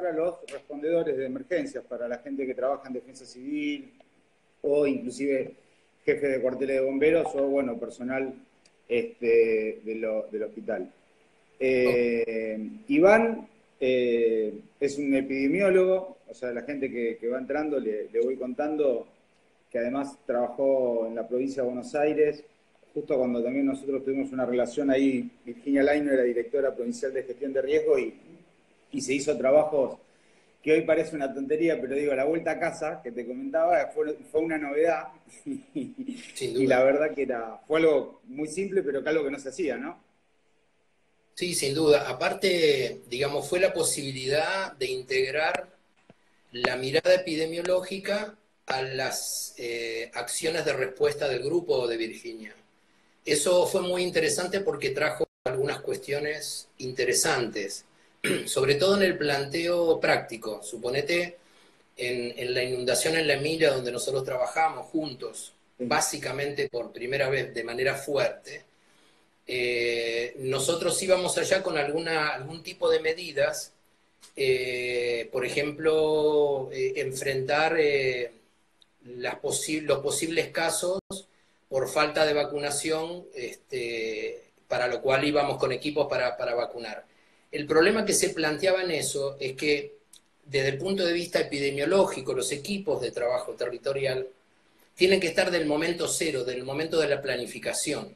trabajar a los respondedores de emergencias, para la gente que trabaja en defensa civil o inclusive jefe de cuarteles de bomberos o, bueno, personal este, del hospital. Eh, Iván eh, es un epidemiólogo, o sea, la gente que, va entrando le, voy contando que además trabajó en la provincia de Buenos Aires, justo cuando también nosotros tuvimos una relación ahí, Virginia Laino era directora provincial de gestión de riesgo y, se hizo trabajos que hoy parece una tontería, pero digo, la vuelta a casa que te comentaba fue, una novedad y, la verdad que era, fue algo muy simple, pero que algo que no se hacía, ¿no? Sí, sin duda. Aparte, digamos, fue la posibilidad de integrar la mirada epidemiológica a las eh, acciones de respuesta del grupo de Virginia. Eso fue muy interesante porque trajo algunas cuestiones interesantes, sobre todo en el planteo práctico. Suponete en, la inundación en la Emilia, donde nosotros trabajamos juntos, básicamente por primera vez de manera fuerte, eh, nosotros íbamos allá con alguna, algún tipo de medidas, eh, por ejemplo, eh, enfrentar las los posibles casos por falta de vacunación, este, para lo cual íbamos con equipos para, vacunar. El problema que se planteaba en eso es que desde el punto de vista epidemiológico, los equipos de trabajo territorial tienen que estar del momento cero, del momento de la planificación,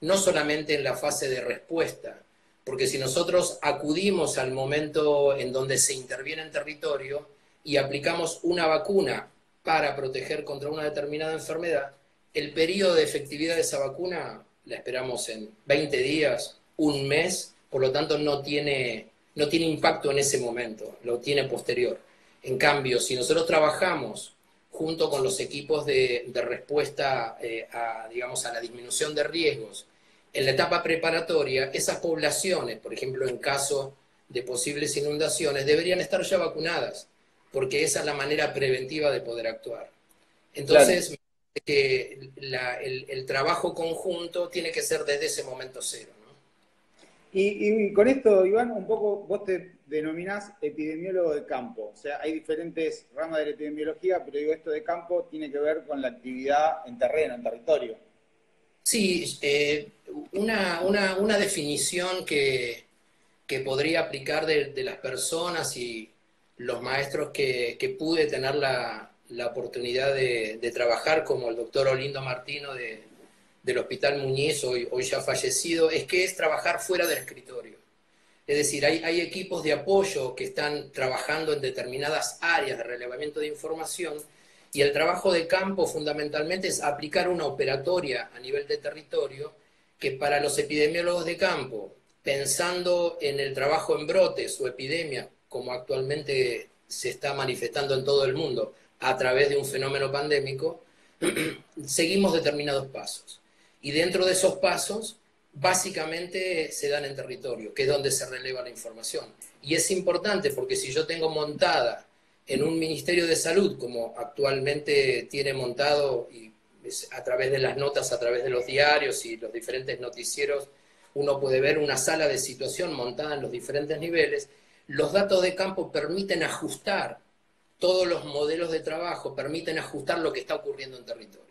no solamente en la fase de respuesta, porque si nosotros acudimos al momento en donde se interviene en territorio y aplicamos una vacuna para proteger contra una determinada enfermedad, el periodo de efectividad de esa vacuna la esperamos en 20 días, un mes, por lo tanto no tiene, no tiene impacto en ese momento, lo tiene posterior. En cambio, si nosotros trabajamos junto con los equipos de, respuesta eh, a, digamos, a la disminución de riesgos, en la etapa preparatoria, esas poblaciones, por ejemplo, en caso de posibles inundaciones, deberían estar ya vacunadas, porque esa es la manera preventiva de poder actuar. Entonces, que el, trabajo conjunto tiene que ser desde ese momento cero. Y, con esto, Iván, un poco vos te denominás epidemiólogo de campo. O sea, hay diferentes ramas de la epidemiología, pero digo, esto de campo tiene que ver con la actividad en terreno, en territorio. Sí, eh, una, definición que, podría aplicar de, las personas y los maestros que, que pude tener la, la oportunidad de, trabajar como el doctor Olindo Martino del Hospital Muñiz, hoy, ya fallecido, es que es trabajar fuera del escritorio. Es decir, hay, hay equipos de apoyo que están trabajando en determinadas áreas de relevamiento de información y el trabajo de campo fundamentalmente es aplicar una operatoria a nivel de territorio que para los epidemiólogos de campo, pensando en el trabajo en brotes o epidemia, como actualmente se está manifestando en todo el mundo, a través de un fenómeno pandémico, seguimos determinados pasos. Y dentro de esos pasos, básicamente se dan en territorio, que es donde se releva la información. Y es importante porque si yo tengo montada en un Ministerio de Salud, como actualmente tiene montado y a través de las notas, a través de los diarios y los diferentes noticieros, uno puede ver una sala de situación montada en los diferentes niveles, los datos de campo permiten ajustar todos los modelos de trabajo permiten ajustar lo que está ocurriendo en territorio.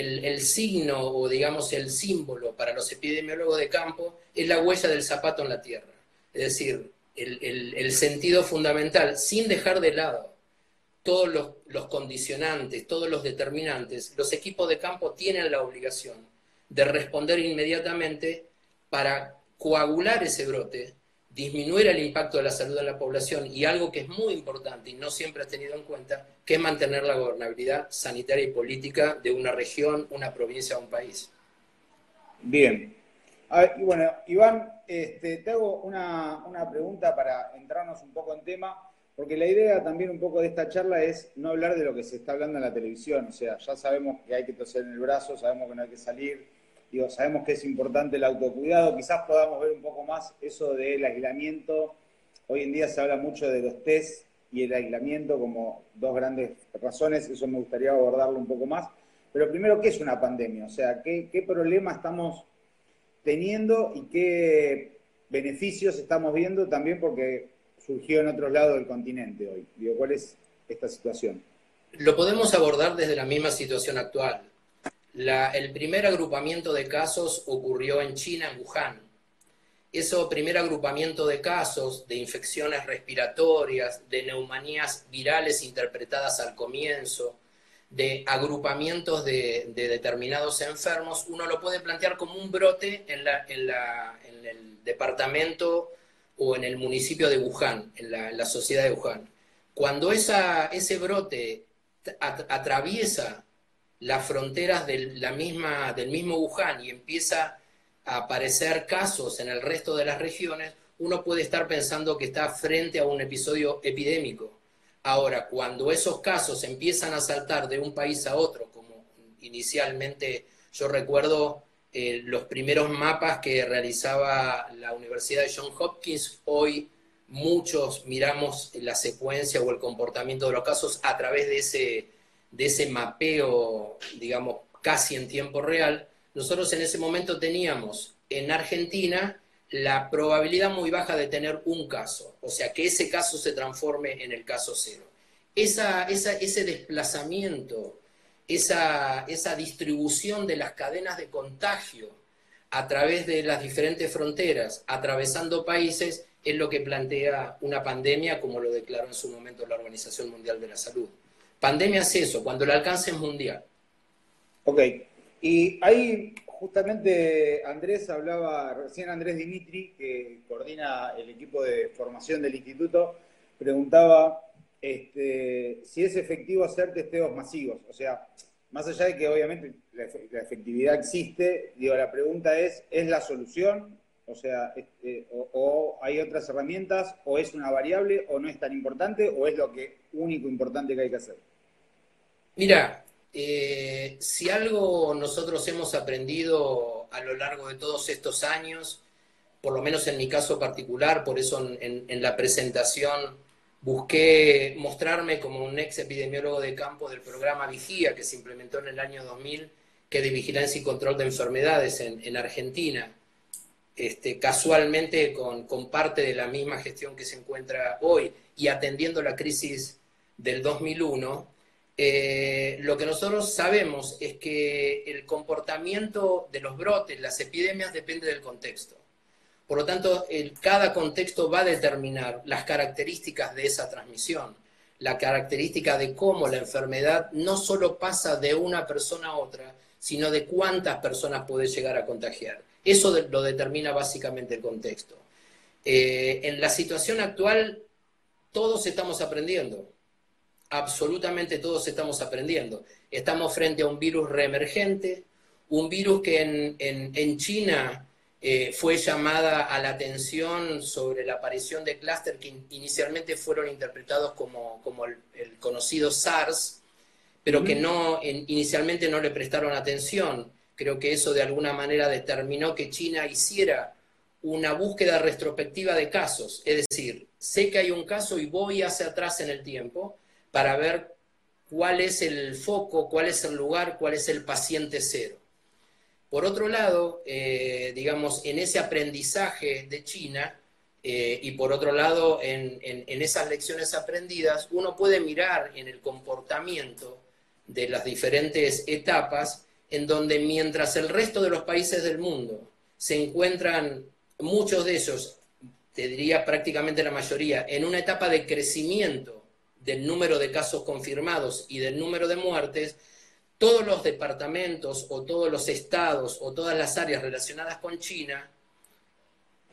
El, signo o digamos el símbolo para los epidemiólogos de campo es la huella del zapato en la tierra. Es decir, el, sentido fundamental, sin dejar de lado todos los, los condicionantes, todos los determinantes, los equipos de campo tienen la obligación de responder inmediatamente para coagular ese brote disminuir el impacto de la salud en la población y algo que es muy importante y no siempre ha tenido en cuenta, que mantener la gobernabilidad sanitaria y política de una región, una provincia o un país. Bien. y bueno, Iván, este, te hago una, pregunta para entrarnos un poco en tema, porque la idea también un poco de esta charla es no hablar de lo que se está hablando en la televisión, o sea, ya sabemos que hay que toser en el brazo, sabemos que no hay que salir, Digo, sabemos que es importante el autocuidado, quizás podamos ver un poco más eso del aislamiento. Hoy en día se habla mucho de los test y el aislamiento como dos grandes razones, eso me gustaría abordarlo un poco más. Pero primero, ¿qué es una pandemia? O sea, ¿qué, qué problema estamos teniendo y qué beneficios estamos viendo también porque surgió en otros lados del continente hoy? Digo, ¿Cuál es esta situación? Lo podemos abordar desde la misma situación actual. el primer agrupamiento de casos ocurrió en China, en Wuhan. Ese primer agrupamiento de casos de infecciones respiratorias, de neumonías virales interpretadas al comienzo, de agrupamientos de, determinados enfermos, uno lo puede plantear como un brote en, el departamento o en el municipio de Wuhan, en la, sociedad de Wuhan. Cuando ese brote atraviesa las fronteras misma, del mismo Wuhan y empieza aparecer casos en el resto de las regiones, uno puede estar pensando que está frente a un episodio epidémico. Ahora, cuando esos casos empiezan a saltar de un país a otro, como inicialmente yo recuerdo eh, los primeros mapas que realizaba la Universidad de Johns Hopkins, hoy muchos miramos la secuencia o el comportamiento de los casos a través de ese, de ese mapeo, digamos, casi en tiempo real, nosotros en ese momento teníamos en Argentina la probabilidad muy baja de tener un caso, o sea, que ese caso se transforme en el caso cero. Esa, ese desplazamiento, esa, esa distribución de las cadenas de contagio a través de las diferentes fronteras, atravesando países, es lo que plantea una pandemia, como lo declaró en su momento la Organización Mundial de la Salud. Pandemia es eso, cuando el alcance es mundial. Ok, y ahí justamente Andrés hablaba, recién Andrés Dimitri, que coordina el equipo de formación del instituto, preguntaba este, si es efectivo hacer testeos masivos. O sea, más allá de que obviamente la, efectividad existe, digo, la pregunta es, ¿es la solución? O sea, este, o, hay otras herramientas, o es una variable, o no es tan importante, o es lo que único importante que hay que hacer. Mira, eh, si algo nosotros hemos aprendido a lo largo de todos estos años, por lo menos en mi caso particular, por eso en, la presentación busqué mostrarme como un ex epidemiólogo de campo del programa Vigía, que se implementó en el año 2000, que es de vigilancia y control de enfermedades en, Argentina, este, casualmente con, con, parte de la misma gestión que se encuentra hoy y atendiendo la crisis del 2001, eh, lo que nosotros sabemos es que el comportamiento de los brotes, las epidemias, depende del contexto. Por lo tanto, cada contexto va a determinar las características de esa transmisión, la característica de cómo la enfermedad no solo pasa de una persona a otra, sino de cuántas personas puede llegar a contagiar. Eso lo determina básicamente el contexto. Eh, en la situación actual, todos estamos aprendiendo absolutamente todos estamos aprendiendo. Estamos frente a un virus reemergente, un virus que en, China eh, fue llamada a la atención sobre la aparición de clúster que inicialmente fueron interpretados como, el, conocido SARS, pero que no, inicialmente no le prestaron atención. Creo que eso de alguna manera determinó que China hiciera una búsqueda retrospectiva de casos, es decir, sé que hay un caso y voy hacia atrás en el tiempo, para ver cuál es el foco, cuál es el lugar, cuál es el paciente cero. Por otro lado, eh, digamos, en ese aprendizaje de China, eh, y por otro lado, en, esas lecciones aprendidas, uno puede mirar en el comportamiento de las diferentes etapas, en donde mientras el resto de los países del mundo se encuentran, muchos de ellos, te diría prácticamente la mayoría, en una etapa de crecimiento del número de casos confirmados y del número de muertes, todos los departamentos o todos los estados o todas las áreas relacionadas con China,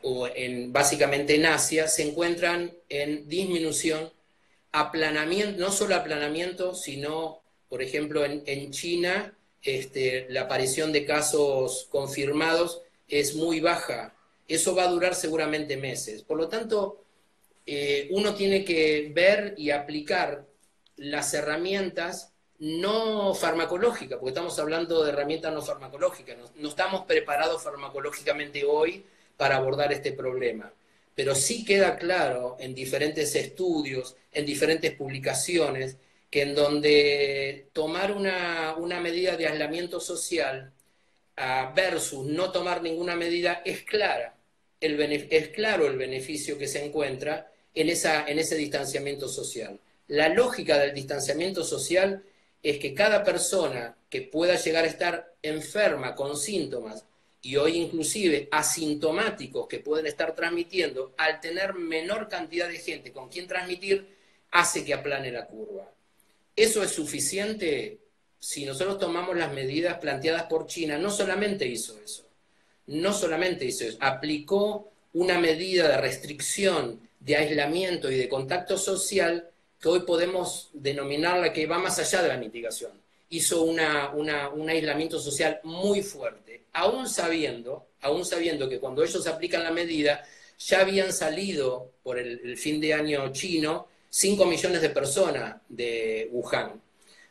o en, básicamente en Asia, se encuentran en disminución, aplanamiento, no solo aplanamiento, sino, por ejemplo, en, China, este, la aparición de casos confirmados es muy baja. Eso va a durar seguramente meses. Por lo tanto, eh, uno tiene que ver y aplicar las herramientas no farmacológicas, porque estamos hablando de herramientas no farmacológicas, no, estamos preparados farmacológicamente hoy para abordar este problema. Pero sí queda claro en diferentes estudios, en diferentes publicaciones, que en donde tomar una, medida de aislamiento social versus no tomar ninguna medida es clara, es claro el beneficio que se encuentra en, esa, en ese distanciamiento social. La lógica del distanciamiento social es que cada persona que pueda llegar a estar enferma con síntomas y hoy inclusive asintomáticos que pueden estar transmitiendo, al tener menor cantidad de gente con quien transmitir, hace que aplane la curva. ¿Eso es suficiente? Si nosotros tomamos las medidas planteadas por China, no solamente hizo eso, no solamente hizo eso, aplicó una medida de restricción, de aislamiento y de contacto social que hoy podemos denominarla que va más allá de la mitigación. Hizo una, un aislamiento social muy fuerte, aún sabiendo, aún sabiendo que cuando ellos aplican la medida, ya habían salido por el, fin de año chino 5 millones de personas de Wuhan.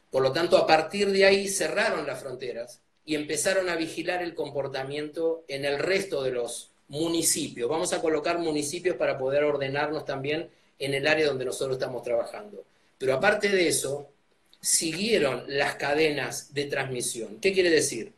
Por lo tanto, a partir de ahí cerraron las fronteras y empezaron a vigilar el comportamiento en el resto de los municipios. Vamos a colocar municipios para poder ordenarnos también en el área donde nosotros estamos trabajando. Pero aparte de eso, siguieron las cadenas de transmisión. ¿Qué quiere decir?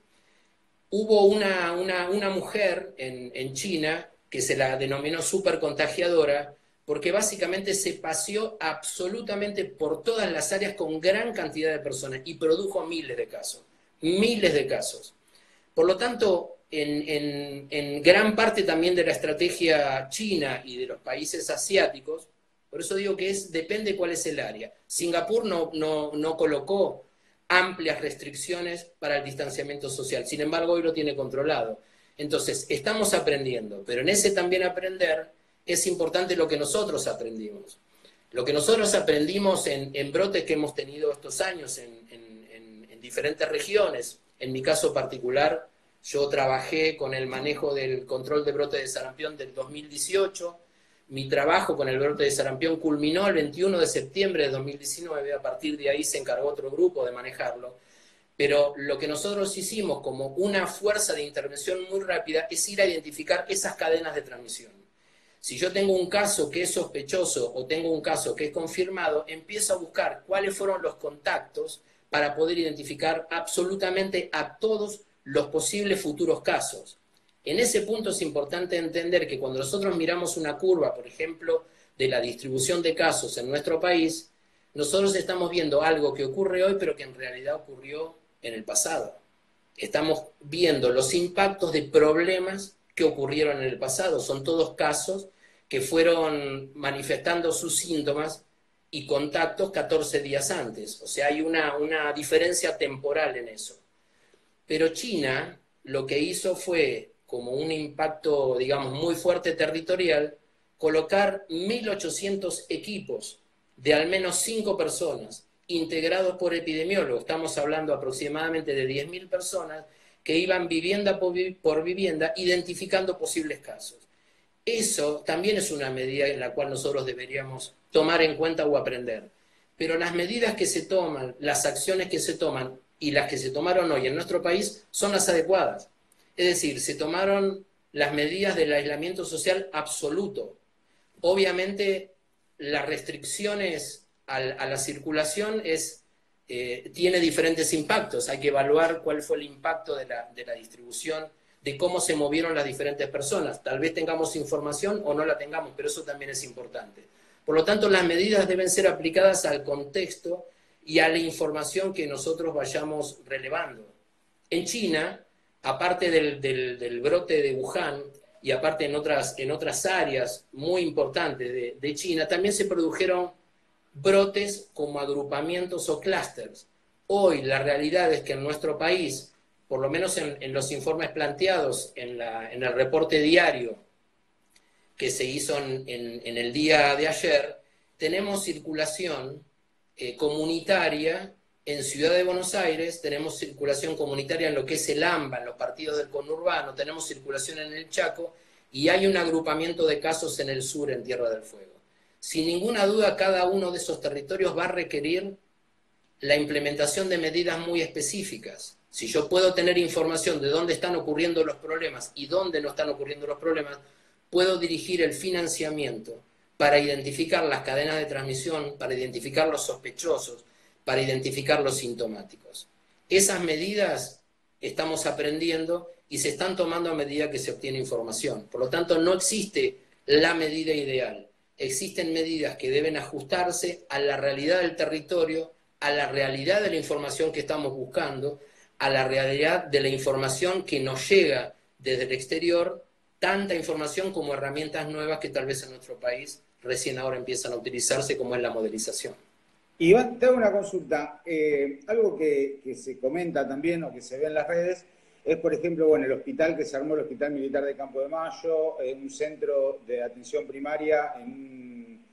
Hubo una, una, mujer en, en, China que se la denominó super contagiadora porque básicamente se paseó absolutamente por todas las áreas con gran cantidad de personas y produjo miles de casos, miles de casos. Por lo tanto, en, en, gran parte también de la estrategia china y de los países asiáticos, por eso digo que es, depende cuál es el área. Singapur no, no, no colocó amplias restricciones para el distanciamiento social, sin embargo hoy lo tiene controlado. Entonces, estamos aprendiendo, pero en ese también aprender es importante lo que nosotros aprendimos. Lo que nosotros aprendimos en, en brotes que hemos tenido estos años en, en, en diferentes regiones, en mi caso particular, yo trabajé con el manejo del control de brote de sarampión del 2018, mi trabajo con el brote de sarampión culminó el 21 de septiembre de 2019, a partir de ahí se encargó otro grupo de manejarlo. Pero lo que nosotros hicimos como una fuerza de intervención muy rápida es ir a identificar esas cadenas de transmisión. Si yo tengo un caso que es sospechoso o tengo un caso que es confirmado, empiezo a buscar cuáles fueron los contactos para poder identificar absolutamente a todos los posibles futuros casos. En ese punto es importante entender que cuando nosotros miramos una curva, por ejemplo, de la distribución de casos en nuestro país, nosotros estamos viendo algo que ocurre hoy, pero que en realidad ocurrió en el pasado. Estamos viendo los impactos de problemas que ocurrieron en el pasado. Son todos casos que fueron manifestando sus síntomas y contactos 14 días antes. O sea, hay una, una diferencia temporal en eso. Pero China lo que hizo fue como un impacto, digamos, muy fuerte territorial, colocar 1.800 equipos de al menos 5 personas integrados por epidemiólogos. Estamos hablando aproximadamente de 10.000 personas que iban vivienda por vivienda identificando posibles casos. Eso también es una medida en la cual nosotros deberíamos tomar en cuenta o aprender. Pero las medidas que se toman, las acciones que se toman y las que se tomaron hoy en nuestro país son las adecuadas. Es decir, se tomaron las medidas del aislamiento social absoluto. Obviamente, las restricciones a, la circulación es, eh, tiene diferentes impactos. Hay que evaluar cuál fue el impacto de la, de la distribución, de cómo se movieron las diferentes personas. Tal vez tengamos información o no la tengamos, pero eso también es importante. Por lo tanto, las medidas deben ser aplicadas al contexto y a la información que nosotros vayamos relevando. En China, aparte del, brote de Wuhan y aparte en otras, en otras áreas muy importantes de, China, también se produjeron brotes como agrupamientos o clústeres. Hoy la realidad es que en nuestro país, por lo menos en, los informes planteados en, el reporte diario que se hizo en, el día de ayer, tenemos circulación eh, comunitaria en Ciudad de Buenos Aires tenemos circulación comunitaria en lo que es el AMBA, en los partidos del conurbano, tenemos circulación en el Chaco y hay un agrupamiento de casos en el sur, en Tierra del Fuego. Sin ninguna duda, cada uno de esos territorios va a requerir la implementación de medidas muy específicas. Si yo puedo tener información de dónde están ocurriendo los problemas y dónde no están ocurriendo los problemas, puedo dirigir el financiamiento para identificar las cadenas de transmisión, para identificar los sospechosos, para identificar los sintomáticos. Esas medidas estamos aprendiendo y se están tomando a medida que se obtiene información. Por lo tanto, no existe la medida ideal. existen medidas que deben ajustarse a la realidad del territorio, a la realidad de la información que estamos buscando, a la realidad de la información que nos llega desde el exterior, tanta información como herramientas nuevas que tal vez en nuestro país recién ahora empiezan a utilizarse, como es la modelización. Iván, te hago una consulta. Eh, algo que, se comenta también o que se ve en las redes es, por ejemplo, bueno, el hospital que se armó, el Hospital Militar de Campo de Mayo, eh, un centro de atención primaria en un,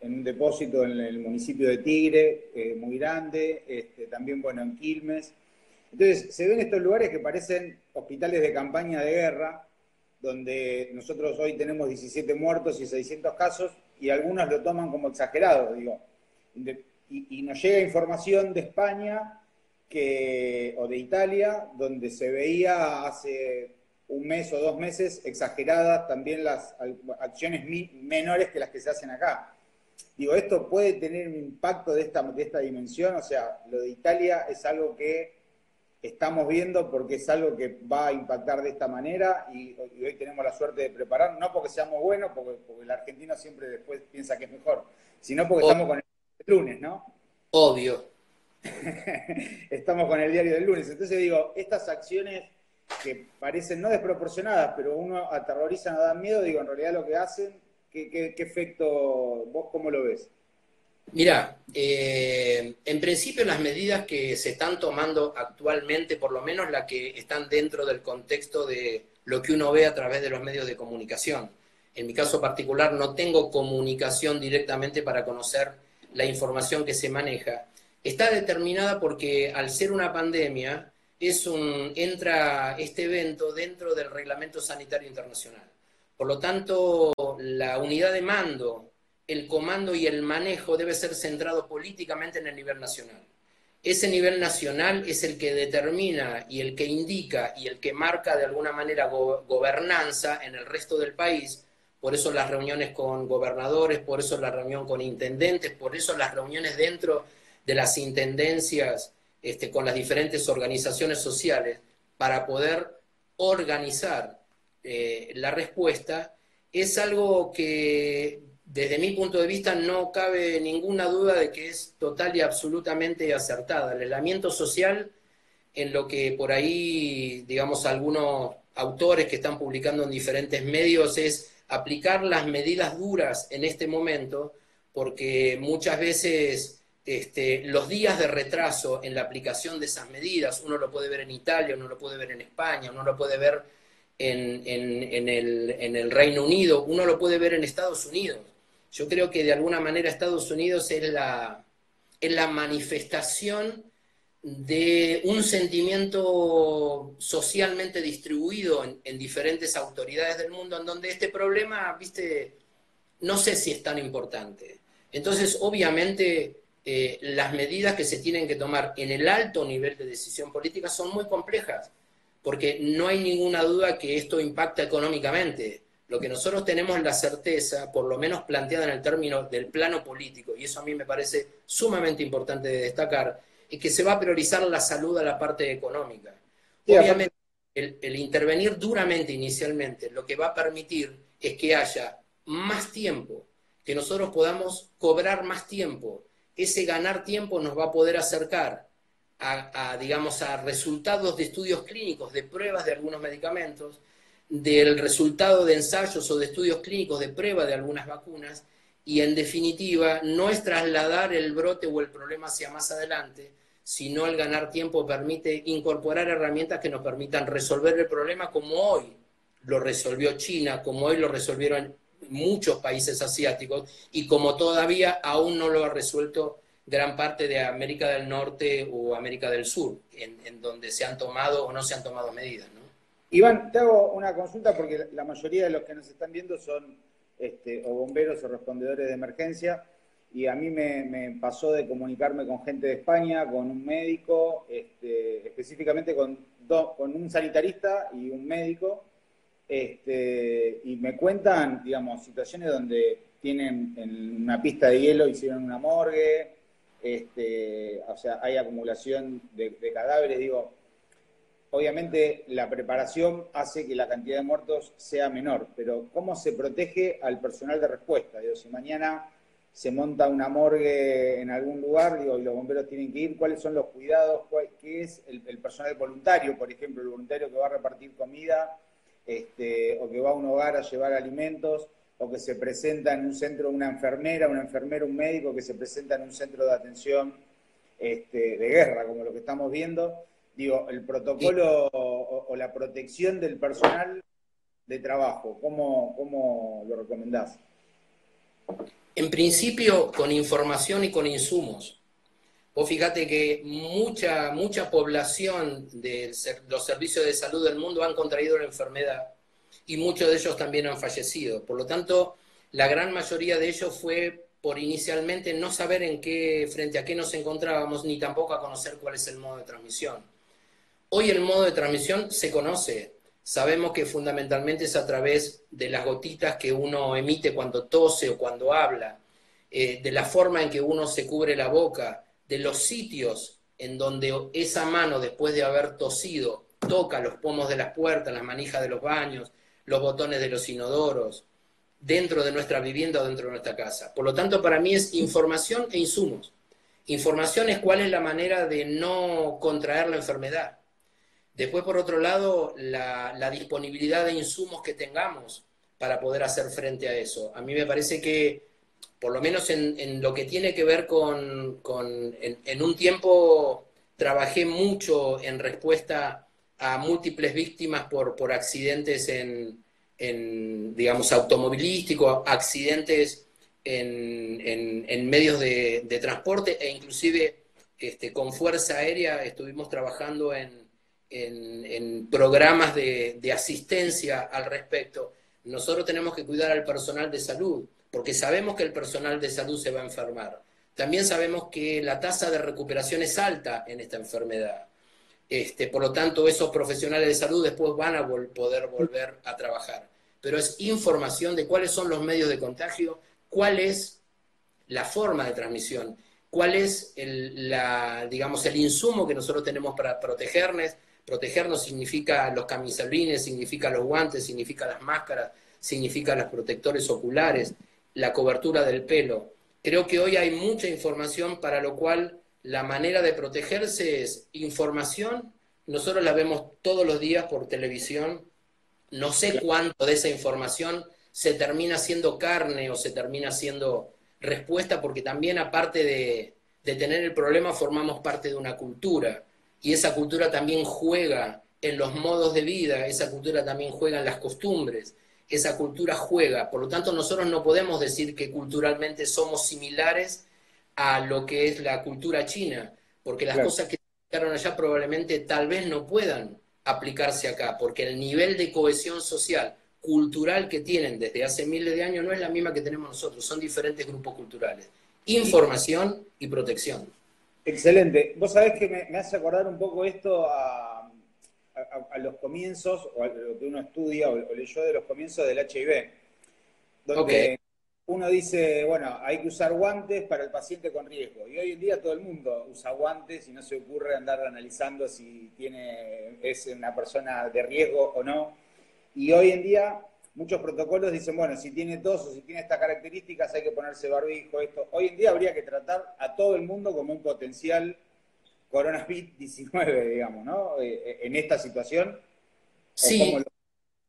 en un, depósito en el municipio de Tigre, eh, muy grande, este, también, bueno, en Quilmes. Entonces, se ven estos lugares que parecen hospitales de campaña de guerra, donde nosotros hoy tenemos 17 muertos y 600 casos, y algunos lo toman como exagerado, digo. Y, nos llega información de España que, o de Italia, donde se veía hace un mes o dos meses exageradas también las acciones menores que las que se hacen acá. Digo, ¿esto puede tener un impacto de esta, de esta dimensión? O sea, lo de Italia es algo que estamos viendo porque es algo que va a impactar de esta manera y, hoy tenemos la suerte de preparar, no porque seamos buenos, porque, el argentino siempre después piensa que es mejor, sino porque estamos con el lunes, ¿no? Obvio. estamos con el diario del lunes. Entonces digo, estas acciones que parecen no desproporcionadas, pero uno aterrorizan o dan miedo, digo, en realidad lo que hacen, ¿qué, qué efecto, vos cómo lo ves? Mira, eh, en principio las medidas que se están tomando actualmente, por lo menos las que están dentro del contexto de lo que uno ve a través de los medios de comunicación. En mi caso particular no tengo comunicación directamente para conocer la información que se maneja. Está determinada porque al ser una pandemia, es un, entra este evento dentro del Reglamento Sanitario Internacional. Por lo tanto, la unidad de mando el comando y el manejo debe ser centrado políticamente en el nivel nacional. Ese nivel nacional es el que determina y el que indica y el que marca de alguna manera gobernanza en el resto del país. Por eso las reuniones con gobernadores, por eso la reunión con intendentes, por eso las reuniones dentro de las intendencias este, con las diferentes organizaciones sociales para poder organizar eh, la respuesta, es algo que desde mi punto de vista no cabe ninguna duda de que es total y absolutamente acertada. El aislamiento social, en lo que por ahí, digamos, algunos autores que están publicando en diferentes medios, es aplicar las medidas duras en este momento, porque muchas veces este, los días de retraso en la aplicación de esas medidas, uno lo puede ver en Italia, uno lo puede ver en España, uno lo puede ver en, el, en el Reino Unido, uno lo puede ver en Estados Unidos yo creo que de alguna manera Estados Unidos es la, la manifestación de un sentimiento socialmente distribuido en, diferentes autoridades del mundo, en donde este problema, viste, no sé si es tan importante. Entonces, obviamente, eh, las medidas que se tienen que tomar en el alto nivel de decisión política son muy complejas, porque no hay ninguna duda que esto impacta económicamente. Lo que nosotros tenemos la certeza, por lo menos planteada en el término del plano político, y eso a mí me parece sumamente importante de destacar, es que se va a priorizar la salud a la parte económica. Obviamente, el, intervenir duramente inicialmente lo que va a permitir es que haya más tiempo, que nosotros podamos cobrar más tiempo. Ese ganar tiempo nos va a poder acercar a, digamos, a resultados de estudios clínicos, de pruebas de algunos medicamentos, del resultado de ensayos o de estudios clínicos de prueba de algunas vacunas y en definitiva no es trasladar el brote o el problema hacia más adelante, sino el ganar tiempo permite incorporar herramientas que nos permitan resolver el problema como hoy lo resolvió China, como hoy lo resolvieron muchos países asiáticos y como todavía aún no lo ha resuelto gran parte de América del Norte o América del Sur, en, donde se han tomado o no se han tomado medidas. Iván, te hago una consulta porque la mayoría de los que nos están viendo son este, o bomberos o respondedores de emergencia y a mí me, pasó de comunicarme con gente de España, con un médico, este, específicamente con, con un sanitarista y un médico, este, y me cuentan, digamos, situaciones donde tienen en una pista de hielo, hicieron una morgue, o sea, hay acumulación de cadáveres, digo, obviamente la preparación hace que la cantidad de muertos sea menor, pero ¿cómo se protege al personal de respuesta? Digo, si mañana se monta una morgue en algún lugar, y los bomberos tienen que ir, ¿cuáles son los cuidados? ¿Qué es el, personal voluntario, por ejemplo, el voluntario que va a repartir comida, este, o que va a un hogar a llevar alimentos, o que se presenta en un centro una enfermera, una enfermera, un médico que se presenta en un centro de atención este, de guerra, como lo que estamos viendo? Digo, el protocolo o, la protección del personal de trabajo, ¿cómo, cómo lo recomendás? En principio, con información y con insumos. Vos fíjate que mucha, mucha población de los servicios de salud del mundo han contraído la enfermedad y muchos de ellos también han fallecido. Por lo tanto, la gran mayoría de ellos fue por inicialmente no saber en qué, frente a qué nos encontrábamos, ni tampoco a conocer cuál es el modo de transmisión. Hoy el modo de transmisión se conoce. Sabemos que fundamentalmente es a través de las gotitas que uno emite cuando tose o cuando habla, eh, de la forma en que uno se cubre la boca, de los sitios en donde esa mano, después de haber tosido, toca los pomos de las puertas, las manijas de los baños, los botones de los inodoros, dentro de nuestra vivienda o dentro de nuestra casa. Por lo tanto, para mí es información e insumos. Información es cuál es la manera de no contraer la enfermedad. Después, por otro lado, la, disponibilidad de insumos que tengamos para poder hacer frente a eso. A mí me parece que, por lo menos en, lo que tiene que ver con, en, un tiempo trabajé mucho en respuesta a múltiples víctimas por, por accidentes en, digamos, automovilísticos, accidentes en, medios de, transporte e inclusive este, con fuerza aérea estuvimos trabajando en, en, programas de, asistencia al respecto. Nosotros tenemos que cuidar al personal de salud, porque sabemos que el personal de salud se va a enfermar. También sabemos que la tasa de recuperación es alta en esta enfermedad. Este, por lo tanto, esos profesionales de salud después van a poder volver a trabajar. Pero es información de cuáles son los medios de contagio, cuál es la forma de transmisión, cuál es el, digamos, el insumo que nosotros tenemos para protegernos, Protegernos significa los camisolines, significa los guantes, significa las máscaras, significa los protectores oculares, la cobertura del pelo. Creo que hoy hay mucha información para lo cual la manera de protegerse es información. Nosotros la vemos todos los días por televisión. No sé cuánto de esa información se termina siendo carne o se termina siendo respuesta, porque también aparte de, de tener el problema formamos parte de una cultura y esa cultura también juega en los modos de vida, esa cultura también juega en las costumbres, esa cultura juega. Por lo tanto, nosotros no podemos decir que culturalmente somos similares a lo que es la cultura china, porque las cosas que se aplicaron allá probablemente tal vez no puedan aplicarse acá, porque el nivel de cohesión social, cultural que tienen desde hace miles de años no es la misma que tenemos nosotros, son diferentes grupos culturales. Información y protección. Excelente. Vos sabés que me, hace acordar un poco esto a, los comienzos, o a lo que uno estudia o, leyó de los comienzos del HIV, donde uno dice, bueno, hay que usar guantes para el paciente con riesgo. Y hoy en día todo el mundo usa guantes y no se ocurre andar analizando si tiene, es una persona de riesgo o no. Y hoy en día muchos protocolos dicen, bueno, si tiene tos o si tiene estas características hay que ponerse barbijo, esto. Hoy en día habría que tratar a todo el mundo como un potencial coronavirus 19, digamos, ¿no? Eh, eh, en esta situación. Sí.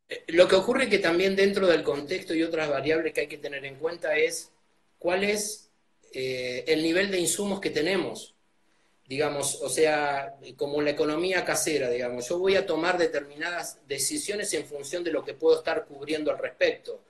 Eh, lo... que ocurre que también dentro del contexto y otras variables que hay que tener en cuenta es cuál es el nivel de insumos que tenemos digamos, o sea, como la economía casera, digamos, yo voy a tomar determinadas decisiones en función de lo que puedo estar cubriendo al respecto.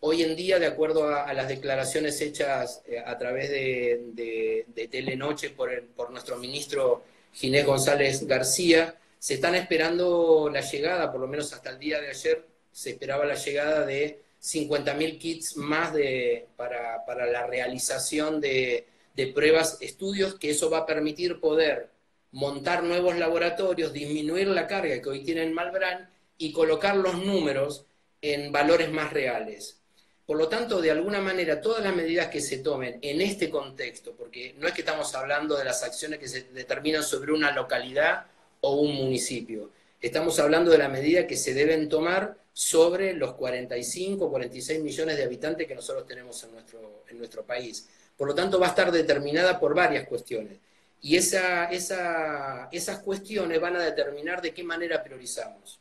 Hoy en día, de acuerdo a, las declaraciones hechas eh, a través de, Telenoche por, por nuestro ministro Ginés González García, se están esperando la llegada, por lo menos hasta el día de ayer, se esperaba la llegada de 50.000 kits más de, para, para la realización de, de pruebas, estudios, que eso va a permitir poder montar nuevos laboratorios, disminuir la carga que hoy tiene Malbrán y colocar los números en valores más reales. Por lo tanto, de alguna manera, todas las medidas que se tomen en este contexto, porque no es que estamos hablando de las acciones que se determinan sobre una localidad o un municipio, estamos hablando de la medida que se deben tomar sobre los 45, 46 millones de habitantes que nosotros tenemos en nuestro, en nuestro país. Por lo tanto, va a estar determinada por varias cuestiones. Y esa, esas cuestiones van a determinar de qué manera priorizamos.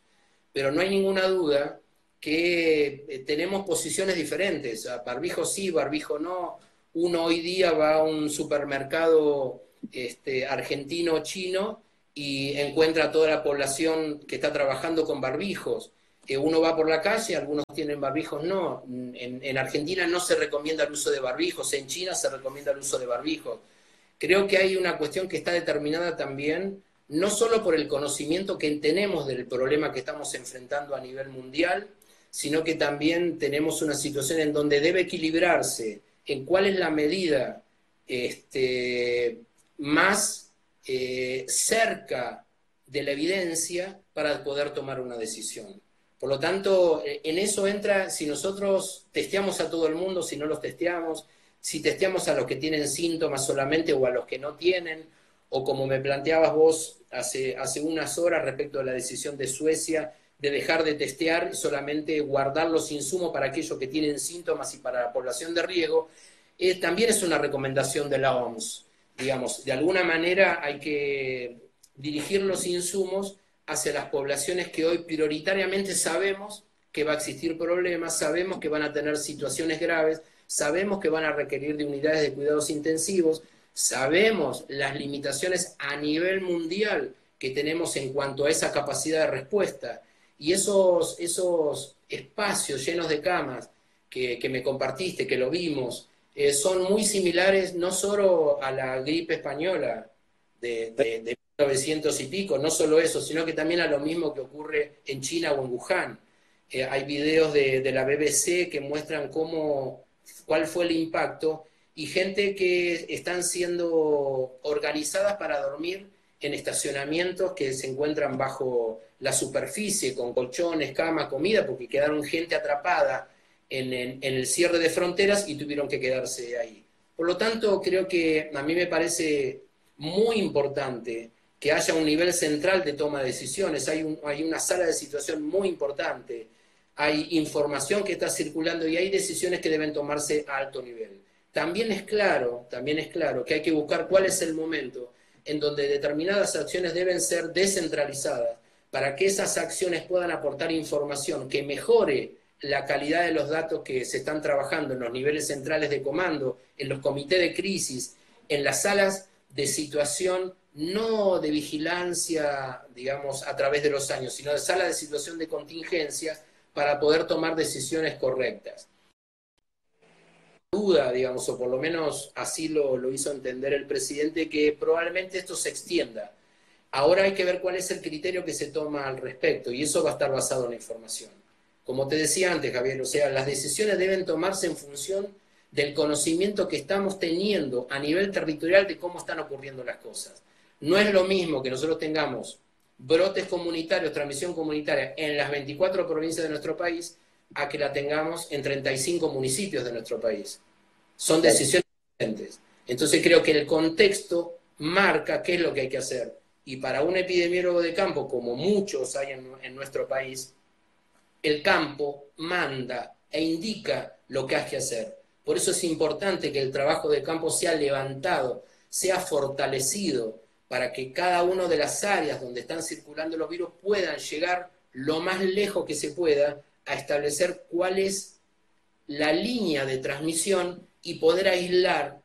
Pero no hay ninguna duda que eh, tenemos posiciones diferentes. Barbijo sí, barbijo no. Uno hoy día va a un supermercado este, argentino chino y encuentra a toda la población que está trabajando con barbijos. Eh, uno va por la calle, algunos tienen barbijos, no. En, Argentina no se recomienda el uso de barbijos, en China se recomienda el uso de barbijos. Creo que hay una cuestión que está determinada también, no solo por el conocimiento que tenemos del problema que estamos enfrentando a nivel mundial, sino que también tenemos una situación en donde debe equilibrarse en cuál es la medida este, más eh, cerca de la evidencia para poder tomar una decisión. Por lo tanto, eh, en eso entra, si nosotros testeamos a todo el mundo, si no los testeamos, si testeamos a los que tienen síntomas solamente o a los que no tienen, o como me planteabas vos hace, unas horas respecto a la decisión de Suecia de dejar de testear y solamente guardar los insumos para aquellos que tienen síntomas y para la población de riesgo, eh, también es una recomendación de la OMS. Digamos, de alguna manera hay que dirigir los insumos hacia las poblaciones que hoy prioritariamente sabemos que va a existir problemas, sabemos que van a tener situaciones graves, sabemos que van a requerir de unidades de cuidados intensivos, sabemos las limitaciones a nivel mundial que tenemos en cuanto a esa capacidad de respuesta. Y esos, esos espacios llenos de camas que, me compartiste, que lo vimos, eh, son muy similares no solo a la gripe española de 1900 y pico, no solo eso, sino que también a lo mismo que ocurre en China o en Wuhan. Eh, hay videos de, la BBC que muestran cómo, cuál fue el impacto y gente que están siendo organizadas para dormir en estacionamientos que se encuentran bajo la superficie, con colchones, cama, comida, porque quedaron gente atrapada en, en el cierre de fronteras y tuvieron que quedarse ahí. Por lo tanto, creo que a mí me parece muy importante que haya un nivel central de toma de decisiones, hay, una sala de situación muy importante, hay información que está circulando y hay decisiones que deben tomarse a alto nivel. También es claro, también es claro que hay que buscar cuál es el momento en donde determinadas acciones deben ser descentralizadas para que esas acciones puedan aportar información que mejore la calidad de los datos que se están trabajando en los niveles centrales de comando, en los comités de crisis, en las salas de situación no de vigilancia, digamos, a través de los años, sino de sala de situación de contingencia para poder tomar decisiones correctas. Duda, digamos, o por lo menos así lo, lo hizo entender el presidente, que probablemente esto se extienda. Ahora hay que ver cuál es el criterio que se toma al respecto y eso va a estar basado en la información. Como te decía antes, Javier, o sea, las decisiones deben tomarse en función del conocimiento que estamos teniendo a nivel territorial de cómo están ocurriendo las cosas. No es lo mismo que nosotros tengamos brotes comunitarios, transmisión comunitaria en las 24 provincias de nuestro país, a que la tengamos en 35 municipios de nuestro país. Son decisiones diferentes. Entonces creo que el contexto marca qué es lo que hay que hacer. Y para un epidemiólogo de campo, como muchos hay en, en nuestro país, el campo manda e indica lo que hay que hacer. Por eso es importante que el trabajo de campo sea levantado, sea fortalecido, para que cada una de las áreas donde están circulando los virus puedan llegar lo más lejos que se pueda a establecer cuál es la línea de transmisión y poder aislar,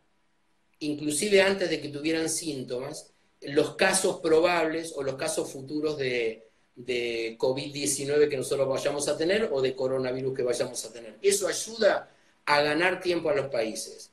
inclusive antes de que tuvieran síntomas, los casos probables o los casos futuros de, de COVID-19 que nosotros vayamos a tener o de coronavirus que vayamos a tener. Eso ayuda a ganar tiempo a los países.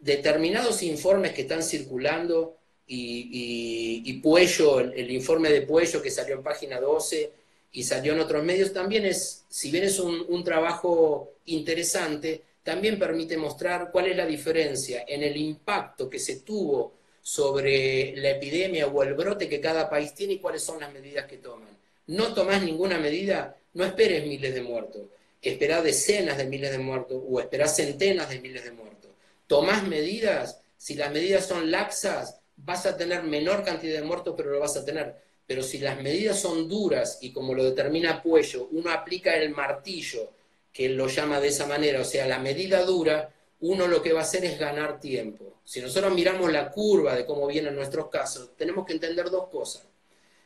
Determinados informes que están circulando y, y, Puello, el, informe de Puello que salió en página 12 y salió en otros medios, también es, si bien es un, un trabajo interesante, también permite mostrar cuál es la diferencia en el impacto que se tuvo sobre la epidemia o el brote que cada país tiene y cuáles son las medidas que toman. No tomás ninguna medida, no esperes miles de muertos, esperá decenas de miles de muertos o esperá centenas de miles de muertos. Tomás medidas, si las medidas son laxas, vas a tener menor cantidad de muertos, pero lo vas a tener. pero si las medidas son duras y como lo determina Puello, uno aplica el martillo, que lo llama de esa manera, o sea, la medida dura, uno lo que va a hacer es ganar tiempo. Si nosotros miramos la curva de cómo vienen nuestros casos, tenemos que entender dos cosas.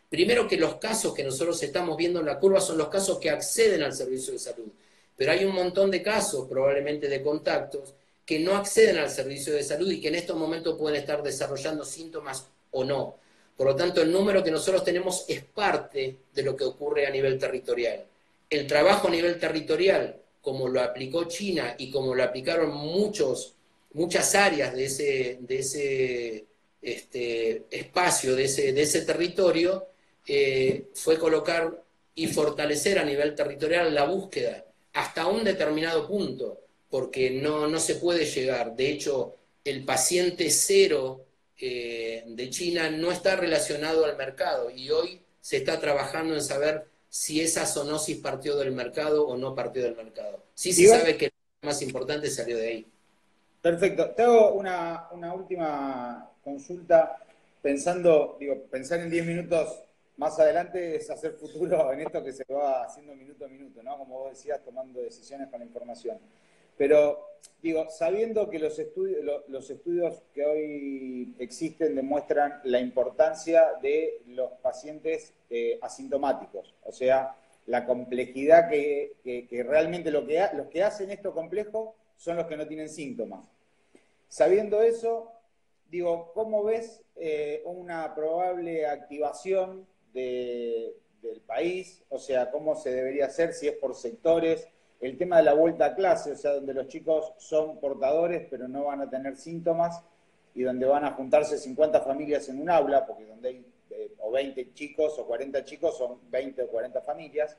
Primero que los casos que nosotros estamos viendo en la curva son los casos que acceden al servicio de salud, pero hay un montón de casos, probablemente de contactos, que no acceden al servicio de salud y que en estos momentos pueden estar desarrollando síntomas o no. Por lo tanto, el número que nosotros tenemos es parte de lo que ocurre a nivel territorial. El trabajo a nivel territorial, como lo aplicó China y como lo aplicaron muchos, muchas áreas de ese, de ese este, espacio, de ese, de ese territorio, eh, fue colocar y fortalecer a nivel territorial la búsqueda hasta un determinado punto, porque no, no se puede llegar. De hecho, el paciente cero eh, de China no está relacionado al mercado y hoy se está trabajando en saber si esa zoonosis partió del mercado o no partió del mercado. Sí se sabe que lo más importante salió de ahí. Perfecto. Te hago una, última consulta pensando, digo, pensar en 10 minutos más adelante es hacer futuro en esto que se va haciendo minuto a minuto, ¿no? Como vos decías, tomando decisiones con la información. Pero, digo, sabiendo que los estudios, los estudios que hoy existen demuestran la importancia de los pacientes eh, asintomáticos, o sea, la complejidad que, realmente lo que los que hacen esto complejo son los que no tienen síntomas. Sabiendo eso, digo, ¿cómo ves eh, una probable activación del país? O sea, ¿cómo se debería hacer? Si es por sectores, el tema de la vuelta a clase, o sea, donde los chicos son portadores pero no van a tener síntomas y donde van a juntarse 50 familias en un aula, porque donde hay eh, o 20 chicos o 40 chicos son 20 o 40 familias.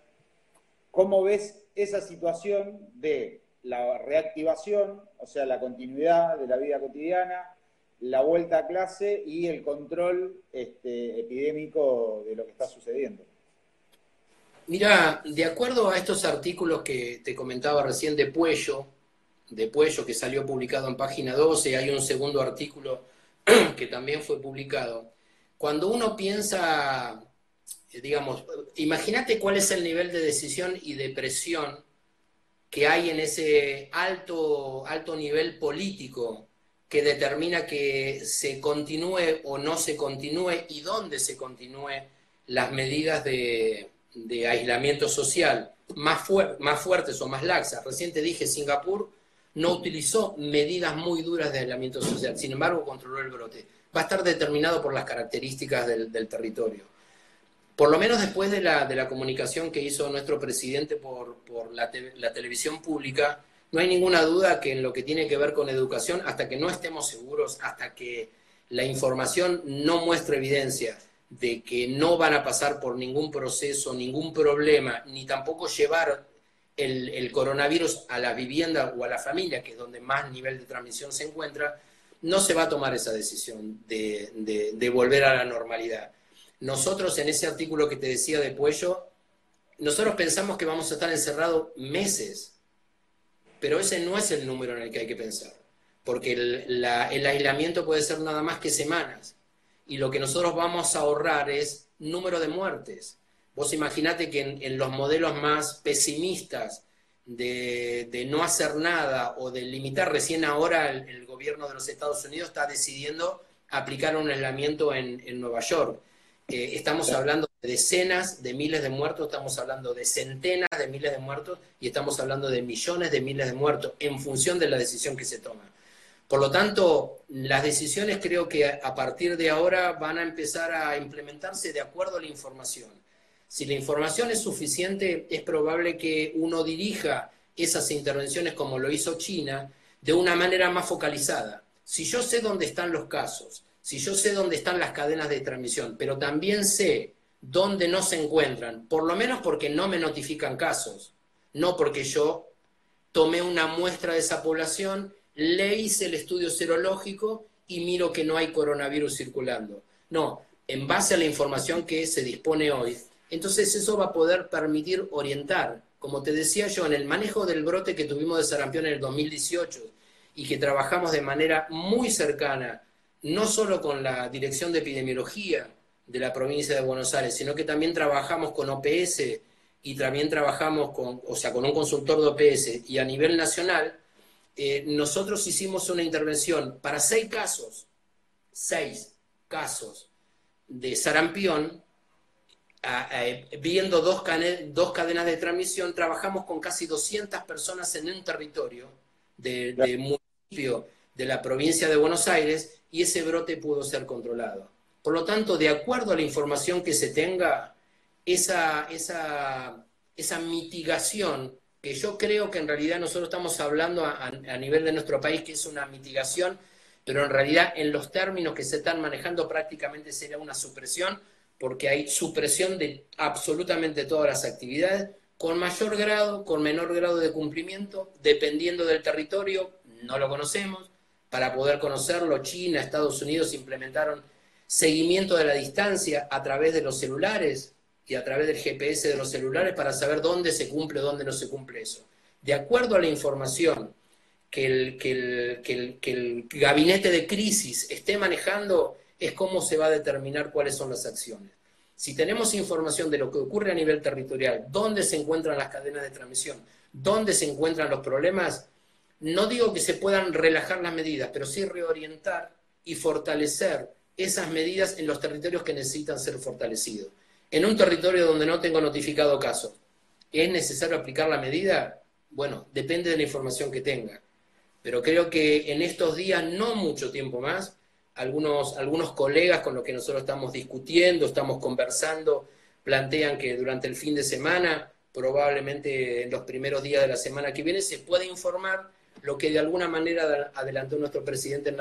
¿Cómo ves esa situación de la reactivación, o sea, la continuidad de la vida cotidiana, la vuelta a clase y el control este, epidémico de lo que está sucediendo? Mira, de acuerdo a estos artículos que te comentaba recién de Puello, de Puello que salió publicado en página 12, hay un segundo artículo que también fue publicado. Cuando uno piensa, eh, digamos, imagínate cuál es el nivel de decisión y de presión que hay en ese alto, alto nivel político que determina que se continúe o no se continúe y dónde se continúe las medidas de, de aislamiento social más, más fuertes o más laxas. Recién dije, Singapur no utilizó medidas muy duras de aislamiento social, sin embargo controló el brote. Va a estar determinado por las características del, territorio. Por lo menos después de la, de la, comunicación que hizo nuestro presidente por, por la, la televisión pública, no hay ninguna duda que en lo que tiene que ver con educación, hasta que no estemos seguros, hasta que la información no muestre evidencia de que no van a pasar por ningún proceso, ningún problema, ni tampoco llevar el, coronavirus a la vivienda o a la familia, que es donde más nivel de transmisión se encuentra, no se va a tomar esa decisión de, volver a la normalidad. Nosotros en ese artículo que te decía de Puello, nosotros pensamos que vamos a estar encerrados meses, pero ese no es el número en el que hay que pensar, porque el aislamiento puede ser nada más que semanas y lo que nosotros vamos a ahorrar es número de muertes. Vos imaginate que en, los modelos más pesimistas de, no hacer nada o de limitar, recién ahora el, gobierno de los Estados Unidos está decidiendo aplicar un aislamiento en, Nueva York. Eh, estamos hablando de decenas de miles de muertos, estamos hablando de centenas de miles de muertos y estamos hablando de millones de miles de muertos en función de la decisión que se toma. Por lo tanto, las decisiones creo que a partir de ahora van a empezar a implementarse de acuerdo a la información. Si la información es suficiente, es probable que uno dirija esas intervenciones como lo hizo China de una manera más focalizada. Si yo sé dónde están los casos, si yo sé dónde están las cadenas de transmisión, pero también sé dónde no se encuentran, por lo menos porque no me notifican casos, no porque yo tomé una muestra de esa población le hice el estudio serológico y miro que no hay coronavirus circulando. No, en base a la información que se dispone hoy, entonces eso va a poder permitir orientar. Como te decía yo, en el manejo del brote que tuvimos de sarampión en el 2018 y que trabajamos de manera muy cercana, no solo con la Dirección de Epidemiología, de la provincia de Buenos Aires, sino que también trabajamos con OPS y también trabajamos con, o sea, con un consultor de OPS y a nivel nacional, eh, nosotros hicimos una intervención para seis casos, seis casos de sarampión, viendo dos, dos, cadenas de transmisión, trabajamos con casi 200 personas en un territorio de, de municipio de la provincia de Buenos Aires y ese brote pudo ser controlado. Por lo tanto, de acuerdo a la información que se tenga, esa, esa, esa mitigación, que yo creo que en realidad nosotros estamos hablando a, nivel de nuestro país que es una mitigación, pero en realidad en los términos que se están manejando prácticamente sería una supresión, porque hay supresión de absolutamente todas las actividades, con mayor grado, con menor grado de cumplimiento, dependiendo del territorio, no lo conocemos, para poder conocerlo, China, Estados Unidos implementaron seguimiento de la distancia a través de los celulares y a través del GPS de los celulares para saber dónde se cumple o dónde no se cumple eso. De acuerdo a la información que el, que el, gabinete de crisis esté manejando, es cómo se va a determinar cuáles son las acciones. Si tenemos información de lo que ocurre a nivel territorial, dónde se encuentran las cadenas de transmisión, dónde se encuentran los problemas, no digo que se puedan relajar las medidas, pero sí reorientar y fortalecer esas medidas en los territorios que necesitan ser fortalecidos. En un territorio donde no tengo notificado casos, ¿es necesario aplicar la medida? Bueno, depende de la información que tenga. Pero creo que en estos días, no mucho tiempo más, algunos, algunos colegas con los que nosotros estamos discutiendo, estamos conversando, plantean que durante el fin de semana, probablemente en los primeros días de la semana que viene, se puede informar lo que de alguna manera adelantó nuestro presidente en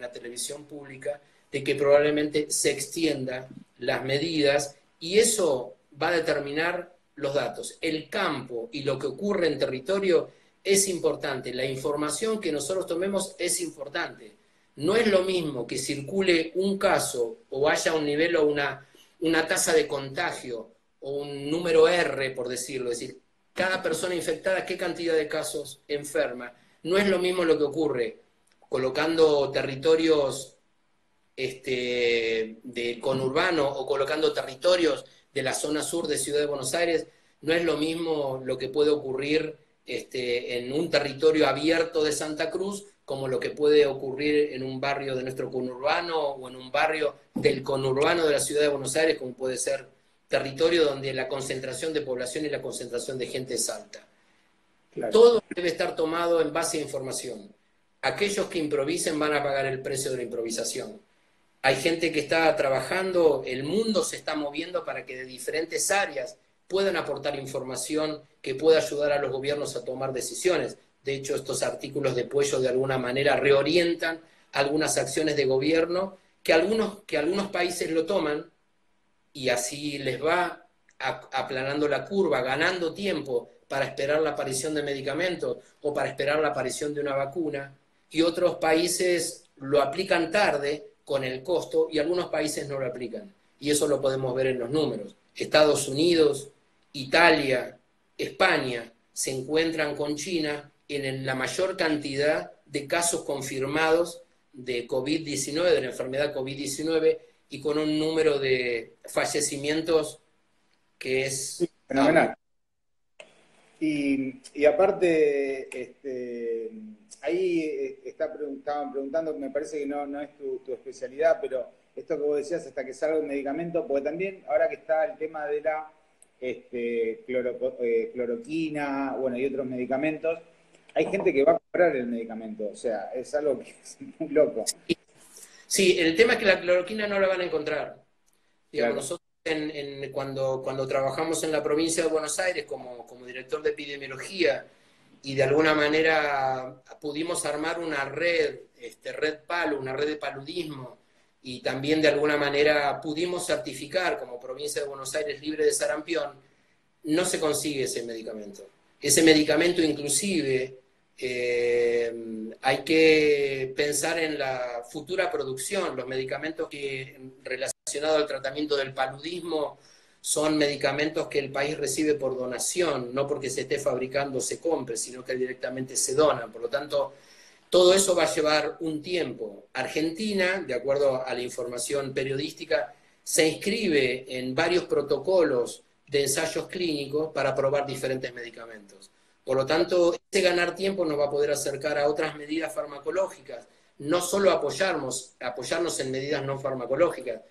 la, televisión pública, de que probablemente se extienda las medidas y eso va a determinar los datos. El campo y lo que ocurre en territorio es importante, la información que nosotros tomemos es importante. No es lo mismo que circule un caso o haya un nivel o una, una tasa de contagio o un número R, por decirlo, es decir, cada persona infectada, qué cantidad de casos enferma no es lo mismo lo que ocurre colocando territorios este, de conurbano o colocando territorios de la zona sur de Ciudad de Buenos Aires, no es lo mismo lo que puede ocurrir este, en un territorio abierto de Santa Cruz como lo que puede ocurrir en un barrio de nuestro conurbano o en un barrio del conurbano de la Ciudad de Buenos Aires, como puede ser territorio donde la concentración de población y la concentración de gente es alta. Todo debe estar tomado en base a información. Aquellos que improvisen van a pagar el precio de la improvisación. Hay gente que está trabajando, el mundo se está moviendo para que de diferentes áreas puedan aportar información que pueda ayudar a los gobiernos a tomar decisiones. De hecho, estos artículos de Puello de alguna manera reorientan algunas acciones de gobierno que algunos, que algunos países lo toman y así les va aplanando la curva, ganando tiempo para esperar la aparición de medicamentos o para esperar la aparición de una vacuna, y otros países lo aplican tarde con el costo y algunos países no lo aplican. Y eso lo podemos ver en los números. Estados Unidos, Italia, España se encuentran con China en la mayor cantidad de casos confirmados de COVID-19, de la enfermedad COVID-19, y con un número de fallecimientos que es... Fenomenal. Y, aparte, este, ahí eh, está, estaban preguntando, me parece que no, no es tu, especialidad, pero esto que vos decías, hasta que salga un medicamento, porque también ahora que está el tema de la este, eh, cloroquina, bueno, y otros medicamentos, hay gente que va a comprar el medicamento, o sea, es algo que es muy loco. Sí, el tema es que la cloroquina no la van a encontrar. Digamos, nosotros cuando, cuando trabajamos en la provincia de Buenos Aires como, como director de epidemiología y de alguna manera pudimos armar una red, este, red palo, una red de paludismo, y también de alguna manera pudimos certificar como provincia de Buenos Aires libre de sarampión, no se consigue ese medicamento. Ese medicamento inclusive eh, hay que pensar en la futura producción, los medicamentos que relacionados al tratamiento del paludismo son medicamentos que el país recibe por donación, no porque se esté fabricando o se compre, sino que directamente se donan. Por lo tanto, todo eso va a llevar un tiempo. Argentina, de acuerdo a la información periodística, se inscribe en varios protocolos de ensayos clínicos para probar diferentes medicamentos. Por lo tanto, ese ganar tiempo nos va a poder acercar a otras medidas farmacológicas, no solo apoyarnos, apoyarnos en medidas no farmacológicas,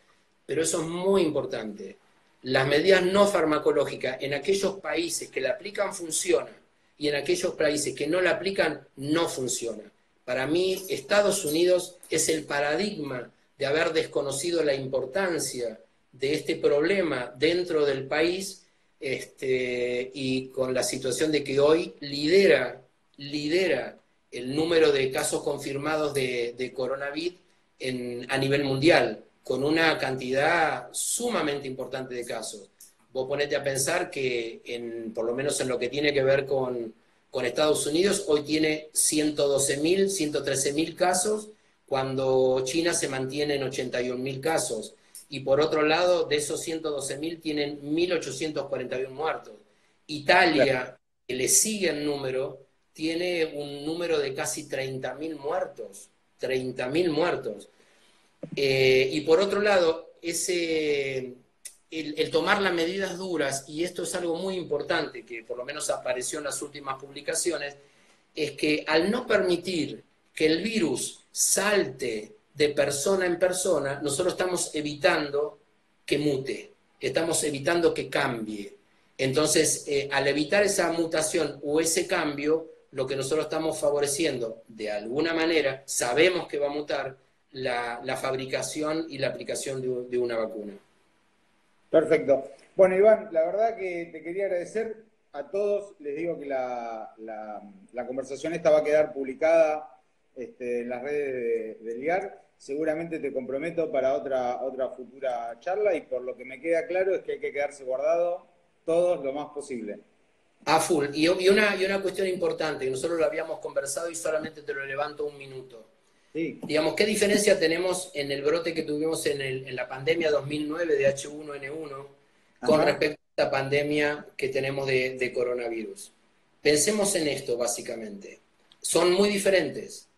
pero eso es muy importante. Las medidas no farmacológicas en aquellos países que la aplican funciona y en aquellos países que no la aplican no funciona. Para mí, Estados Unidos es el paradigma de haber desconocido la importancia de este problema dentro del país este, y con la situación de que hoy lidera, lidera el número de casos confirmados de, coronavirus a nivel mundial, con una cantidad sumamente importante de casos. Vos ponete a pensar que, en, por lo menos en lo que tiene que ver con, con Estados Unidos, hoy tiene 112.000, 113.000 casos, cuando China se mantiene en 81.000 casos y por otro lado, de esos 112.000 tienen 1.841 muertos. Italia, que le sigue el número, tiene un número de casi 30.000 muertos. 30.000 muertos. Eh, y por otro lado, ese, el, tomar las medidas duras, y esto es algo muy importante, que por lo menos apareció en las últimas publicaciones, es que al no permitir que el virus salte de persona en persona, nosotros estamos evitando que mute, estamos evitando que cambie. Entonces, eh, al evitar esa mutación o ese cambio, lo que nosotros estamos favoreciendo, de alguna manera, sabemos que va a mutar la, fabricación y la aplicación de, una vacuna. Perfecto. Bueno, Iván, la verdad que te quería agradecer a todos. Les digo que la, conversación esta va a quedar publicada este, en las redes de, de LIAR seguramente te comprometo para otra, otra futura charla y por lo que me queda claro es que hay que quedarse guardado todos lo más posible. A full. Y, una, y una cuestión importante, nosotros lo habíamos conversado y solamente te lo levanto un minuto. Sí. Digamos, ¿qué diferencia tenemos en el brote que tuvimos en, el, en la pandemia 2009 de H1N1 con respecto a esta pandemia que tenemos de, de coronavirus? Pensemos en esto, básicamente. Son muy diferentes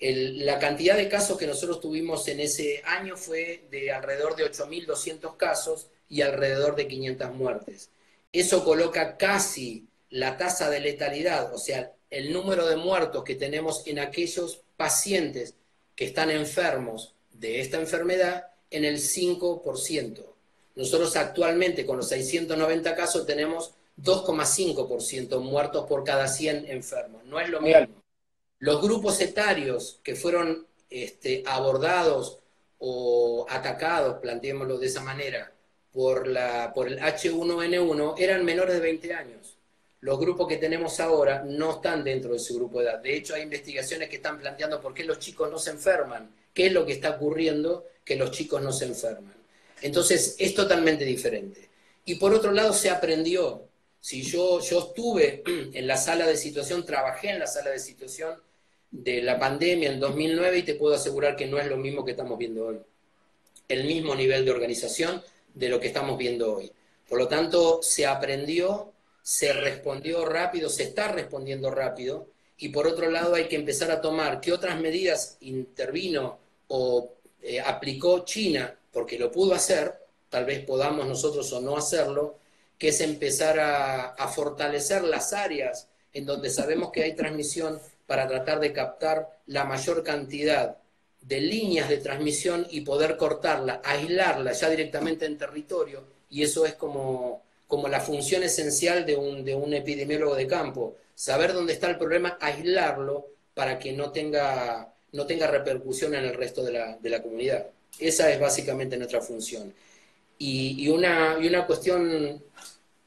la cantidad de casos que nosotros tuvimos en ese año fue de alrededor de 8.200 casos y alrededor de 500 muertes. Eso coloca casi la tasa de letalidad, o sea, el número de muertos que tenemos en aquellos pacientes que están enfermos de esta enfermedad en el 5%. Nosotros actualmente con los 690 casos tenemos 2,5% muertos por cada 100 enfermos. No es lo mismo. Los grupos etarios que fueron este, abordados o atacados, planteémoslo de esa manera, por, la, por el H1N1 eran menores de 20 años. Los grupos que tenemos ahora no están dentro de ese grupo de edad. De hecho, hay investigaciones que están planteando por qué los chicos no se enferman, qué es lo que está ocurriendo que los chicos no se enferman. Entonces, es totalmente diferente. Y por otro lado, se aprendió. Si yo, yo estuve en la sala de situación, trabajé en la sala de situación de la pandemia en 2009 y te puedo asegurar que no es lo mismo que estamos viendo hoy. El mismo nivel de organización de lo que estamos viendo hoy. Por lo tanto, se aprendió, se respondió rápido, se está respondiendo rápido y por otro lado hay que empezar a tomar qué otras medidas intervino o eh, aplicó China, porque lo pudo hacer, tal vez podamos nosotros o no hacerlo, que es empezar a, a fortalecer las áreas en donde sabemos que hay transmisión para tratar de captar la mayor cantidad de líneas de transmisión y poder cortarla, aislarla ya directamente en territorio, y eso es como, como la función esencial de un, de un epidemiólogo de campo, saber dónde está el problema, aislarlo para que no tenga, no tenga repercusión en el resto de la, de la comunidad. Esa es básicamente nuestra función. Y, y, una, y una cuestión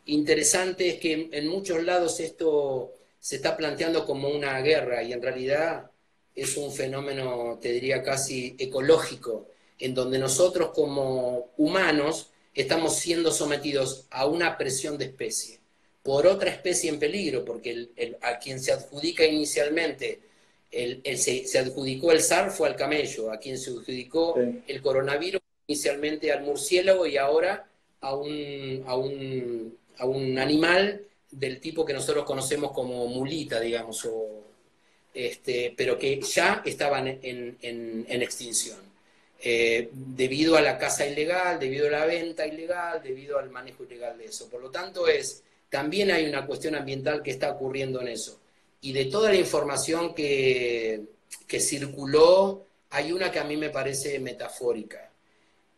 interesante es que en muchos lados esto se está planteando como una guerra y en realidad es un fenómeno, te diría, casi ecológico, en donde nosotros como humanos estamos siendo sometidos a una presión de especie por otra especie en peligro, porque a quien se adjudica inicialmente, el, se, adjudicó el SAR fue al camello, a quien se adjudicó el coronavirus inicialmente al murciélago y ahora a un, a un, a un animal del tipo que nosotros conocemos como mulita, digamos, o, este, pero que ya estaban en, extinción. Eh, debido a la casa ilegal, debido a la venta ilegal, debido al manejo ilegal de eso. Por lo tanto, es, también hay una cuestión ambiental que está ocurriendo en eso. Y de toda la información que, que circuló, hay una que a mí me parece metafórica.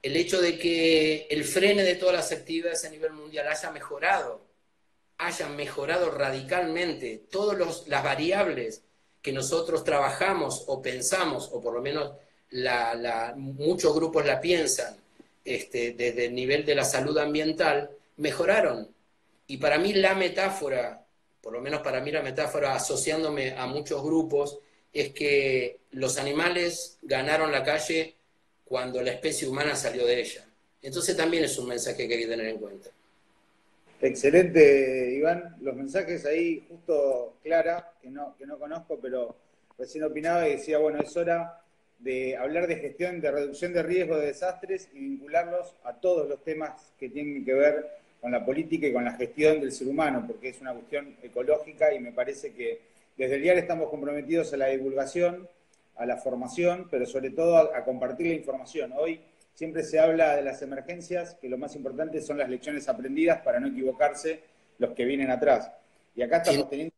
El hecho de que el frene de todas las actividades a nivel mundial haya mejorado, haya mejorado radicalmente todas las variables que nosotros trabajamos o pensamos, o por lo menos muchos grupos la piensan este, desde el nivel de la salud ambiental, mejoraron. Y para mí la metáfora, por lo menos para mí la metáfora asociándome a muchos grupos, es que los animales ganaron la calle cuando la especie humana salió de ella. Entonces también es un mensaje que hay que tener en cuenta. Excelente, Iván. Los mensajes ahí, justo Clara, que no, que no conozco, pero recién opinaba y decía, bueno, es hora de hablar de gestión, de reducción de riesgos de desastres y vincularlos a todos los temas que tienen que ver con la política y con la gestión del ser humano, porque es una cuestión ecológica y me parece que desde el diario estamos comprometidos a la divulgación, a la formación, pero sobre todo a, compartir la información. Hoy siempre se habla de las emergencias, que lo más importante son las lecciones aprendidas para no equivocarse los que vienen atrás. Y acá estamos teniendo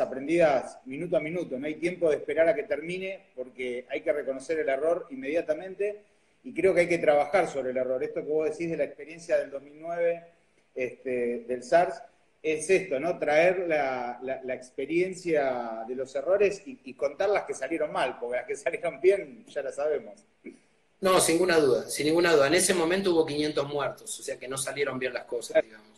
aprendidas minuto a minuto, no hay tiempo de esperar a que termine porque hay que reconocer el error inmediatamente y creo que hay que trabajar sobre el error. Esto que vos decís de la experiencia del 2009 este, del SARS es esto, ¿no? Traer la, experiencia de los errores y, contar las que salieron mal, porque las que salieron bien ya las sabemos. No, sin ninguna duda, sin ninguna duda. En ese momento hubo 500 muertos, o sea que no salieron bien las cosas, digamos.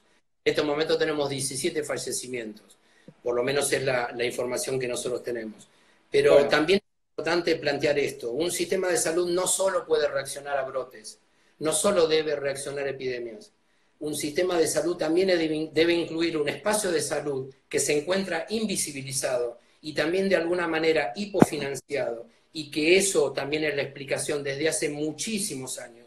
En este momento tenemos 17 fallecimientos por lo menos es la, información que nosotros tenemos. Pero también es importante plantear esto, un sistema de salud no solo puede reaccionar a brotes, no solo debe reaccionar a epidemias, un sistema de salud también debe incluir un espacio de salud que se encuentra invisibilizado y también de alguna manera hipofinanciado, y que eso también es la explicación desde hace muchísimos años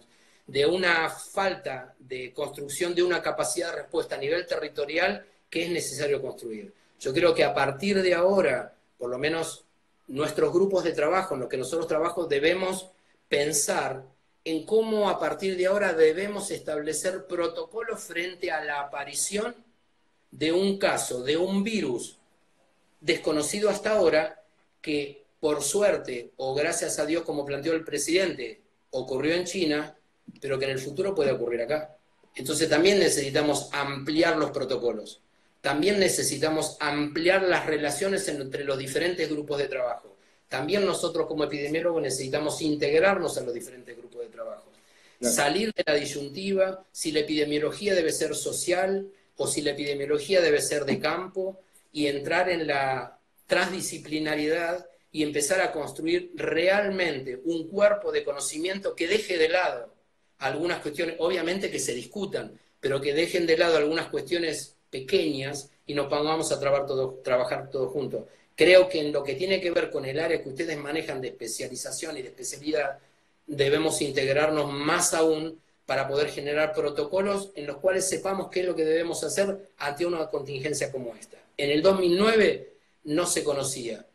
de una falta de construcción de una capacidad de respuesta a nivel territorial que es necesario construir. Yo creo que a partir de ahora, por lo menos nuestros grupos de trabajo, en los que nosotros trabajamos, debemos pensar en cómo a partir de ahora debemos establecer protocolos frente a la aparición de un caso, de un virus desconocido hasta ahora, que por suerte o gracias a Dios, como planteó el presidente, ocurrió en China, pero que en el futuro puede ocurrir acá. Entonces también necesitamos ampliar los protocolos también necesitamos ampliar las relaciones entre los diferentes grupos de trabajo. También nosotros como epidemiólogos necesitamos integrarnos a los diferentes grupos de trabajo. Salir de la disyuntiva, si la epidemiología debe ser social o si la epidemiología debe ser de campo y entrar en la transdisciplinariedad y empezar a construir realmente un cuerpo de conocimiento que deje de lado algunas cuestiones, obviamente que se discutan, pero que dejen de lado algunas cuestiones pequeñas y nos pongamos a trabajar todos, trabajar todos juntos. Creo que en lo que tiene que ver con el área que ustedes manejan de especialización y de especialidad, debemos integrarnos más aún para poder generar protocolos en los cuales sepamos qué es lo que debemos hacer ante una contingencia como esta. En el 2009 no se conocía.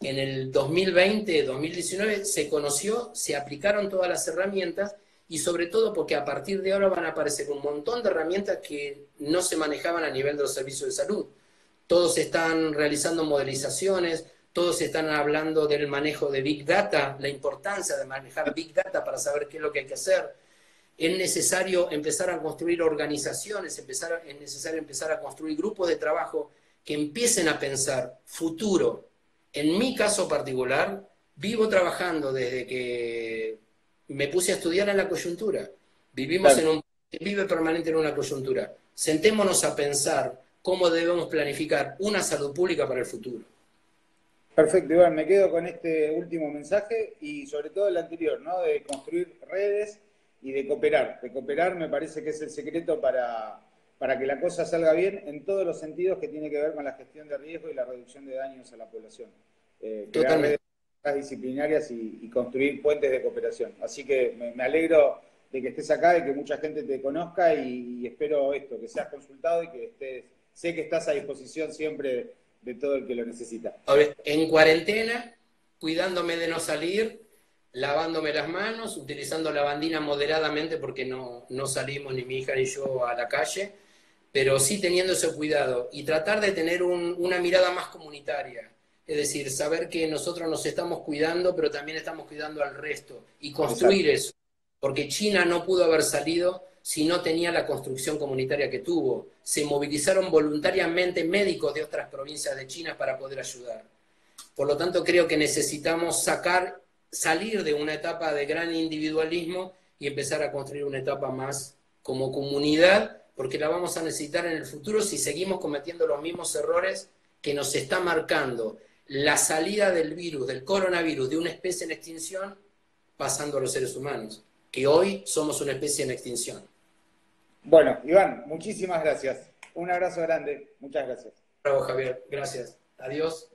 En el 2020, 2019 se conoció, se aplicaron todas las herramientas y sobre todo porque a partir de ahora van a aparecer un montón de herramientas que no se manejaban a nivel de los servicios de salud. Todos están realizando modelizaciones, todos están hablando del manejo de Big Data, la importancia de manejar Big Data para saber qué es lo que hay que hacer. Es necesario empezar a construir organizaciones, es necesario empezar a construir grupos de trabajo que empiecen a pensar futuro. En mi caso particular, vivo trabajando desde que me puse a estudiar en la coyuntura. Vivimos en un vive permanente en una coyuntura. Sentémonos a pensar cómo debemos planificar una salud pública para el futuro. Perfecto, Iván, me quedo con este último mensaje y sobre todo el anterior, ¿no? De construir redes y de cooperar. De cooperar me parece que es el secreto para, para que la cosa salga bien en todos los sentidos que tiene que ver con la gestión de riesgo y la reducción de daños a la población. Eh, Totalmente disciplinarias y, construir puentes de cooperación. Así que me, alegro de que estés acá, y que mucha gente te conozca y, espero esto, que seas consultado y que estés, sé que estás a disposición siempre de todo el que lo necesita. En cuarentena, cuidándome de no salir, lavándome las manos, utilizando la bandina moderadamente porque no, no salimos ni mi hija ni yo a la calle, pero sí teniendo ese cuidado y tratar de tener una mirada más comunitaria. Es decir, saber que nosotros nos estamos cuidando, pero también estamos cuidando al resto y construir eso. Porque China no pudo haber salido si no tenía la construcción comunitaria que tuvo. Se movilizaron voluntariamente médicos de otras provincias de China para poder ayudar. Por lo tanto, creo que necesitamos sacar salir de una etapa de gran individualismo y empezar a construir una etapa más como comunidad, porque la vamos a necesitar en el futuro si seguimos cometiendo los mismos errores que nos está marcando la salida del virus, del coronavirus, de una especie en extinción, pasando a los seres humanos, que hoy somos una especie en extinción. Bueno, Iván, muchísimas gracias. Un abrazo grande. Muchas gracias. Bravo, Javier. Gracias. Adiós.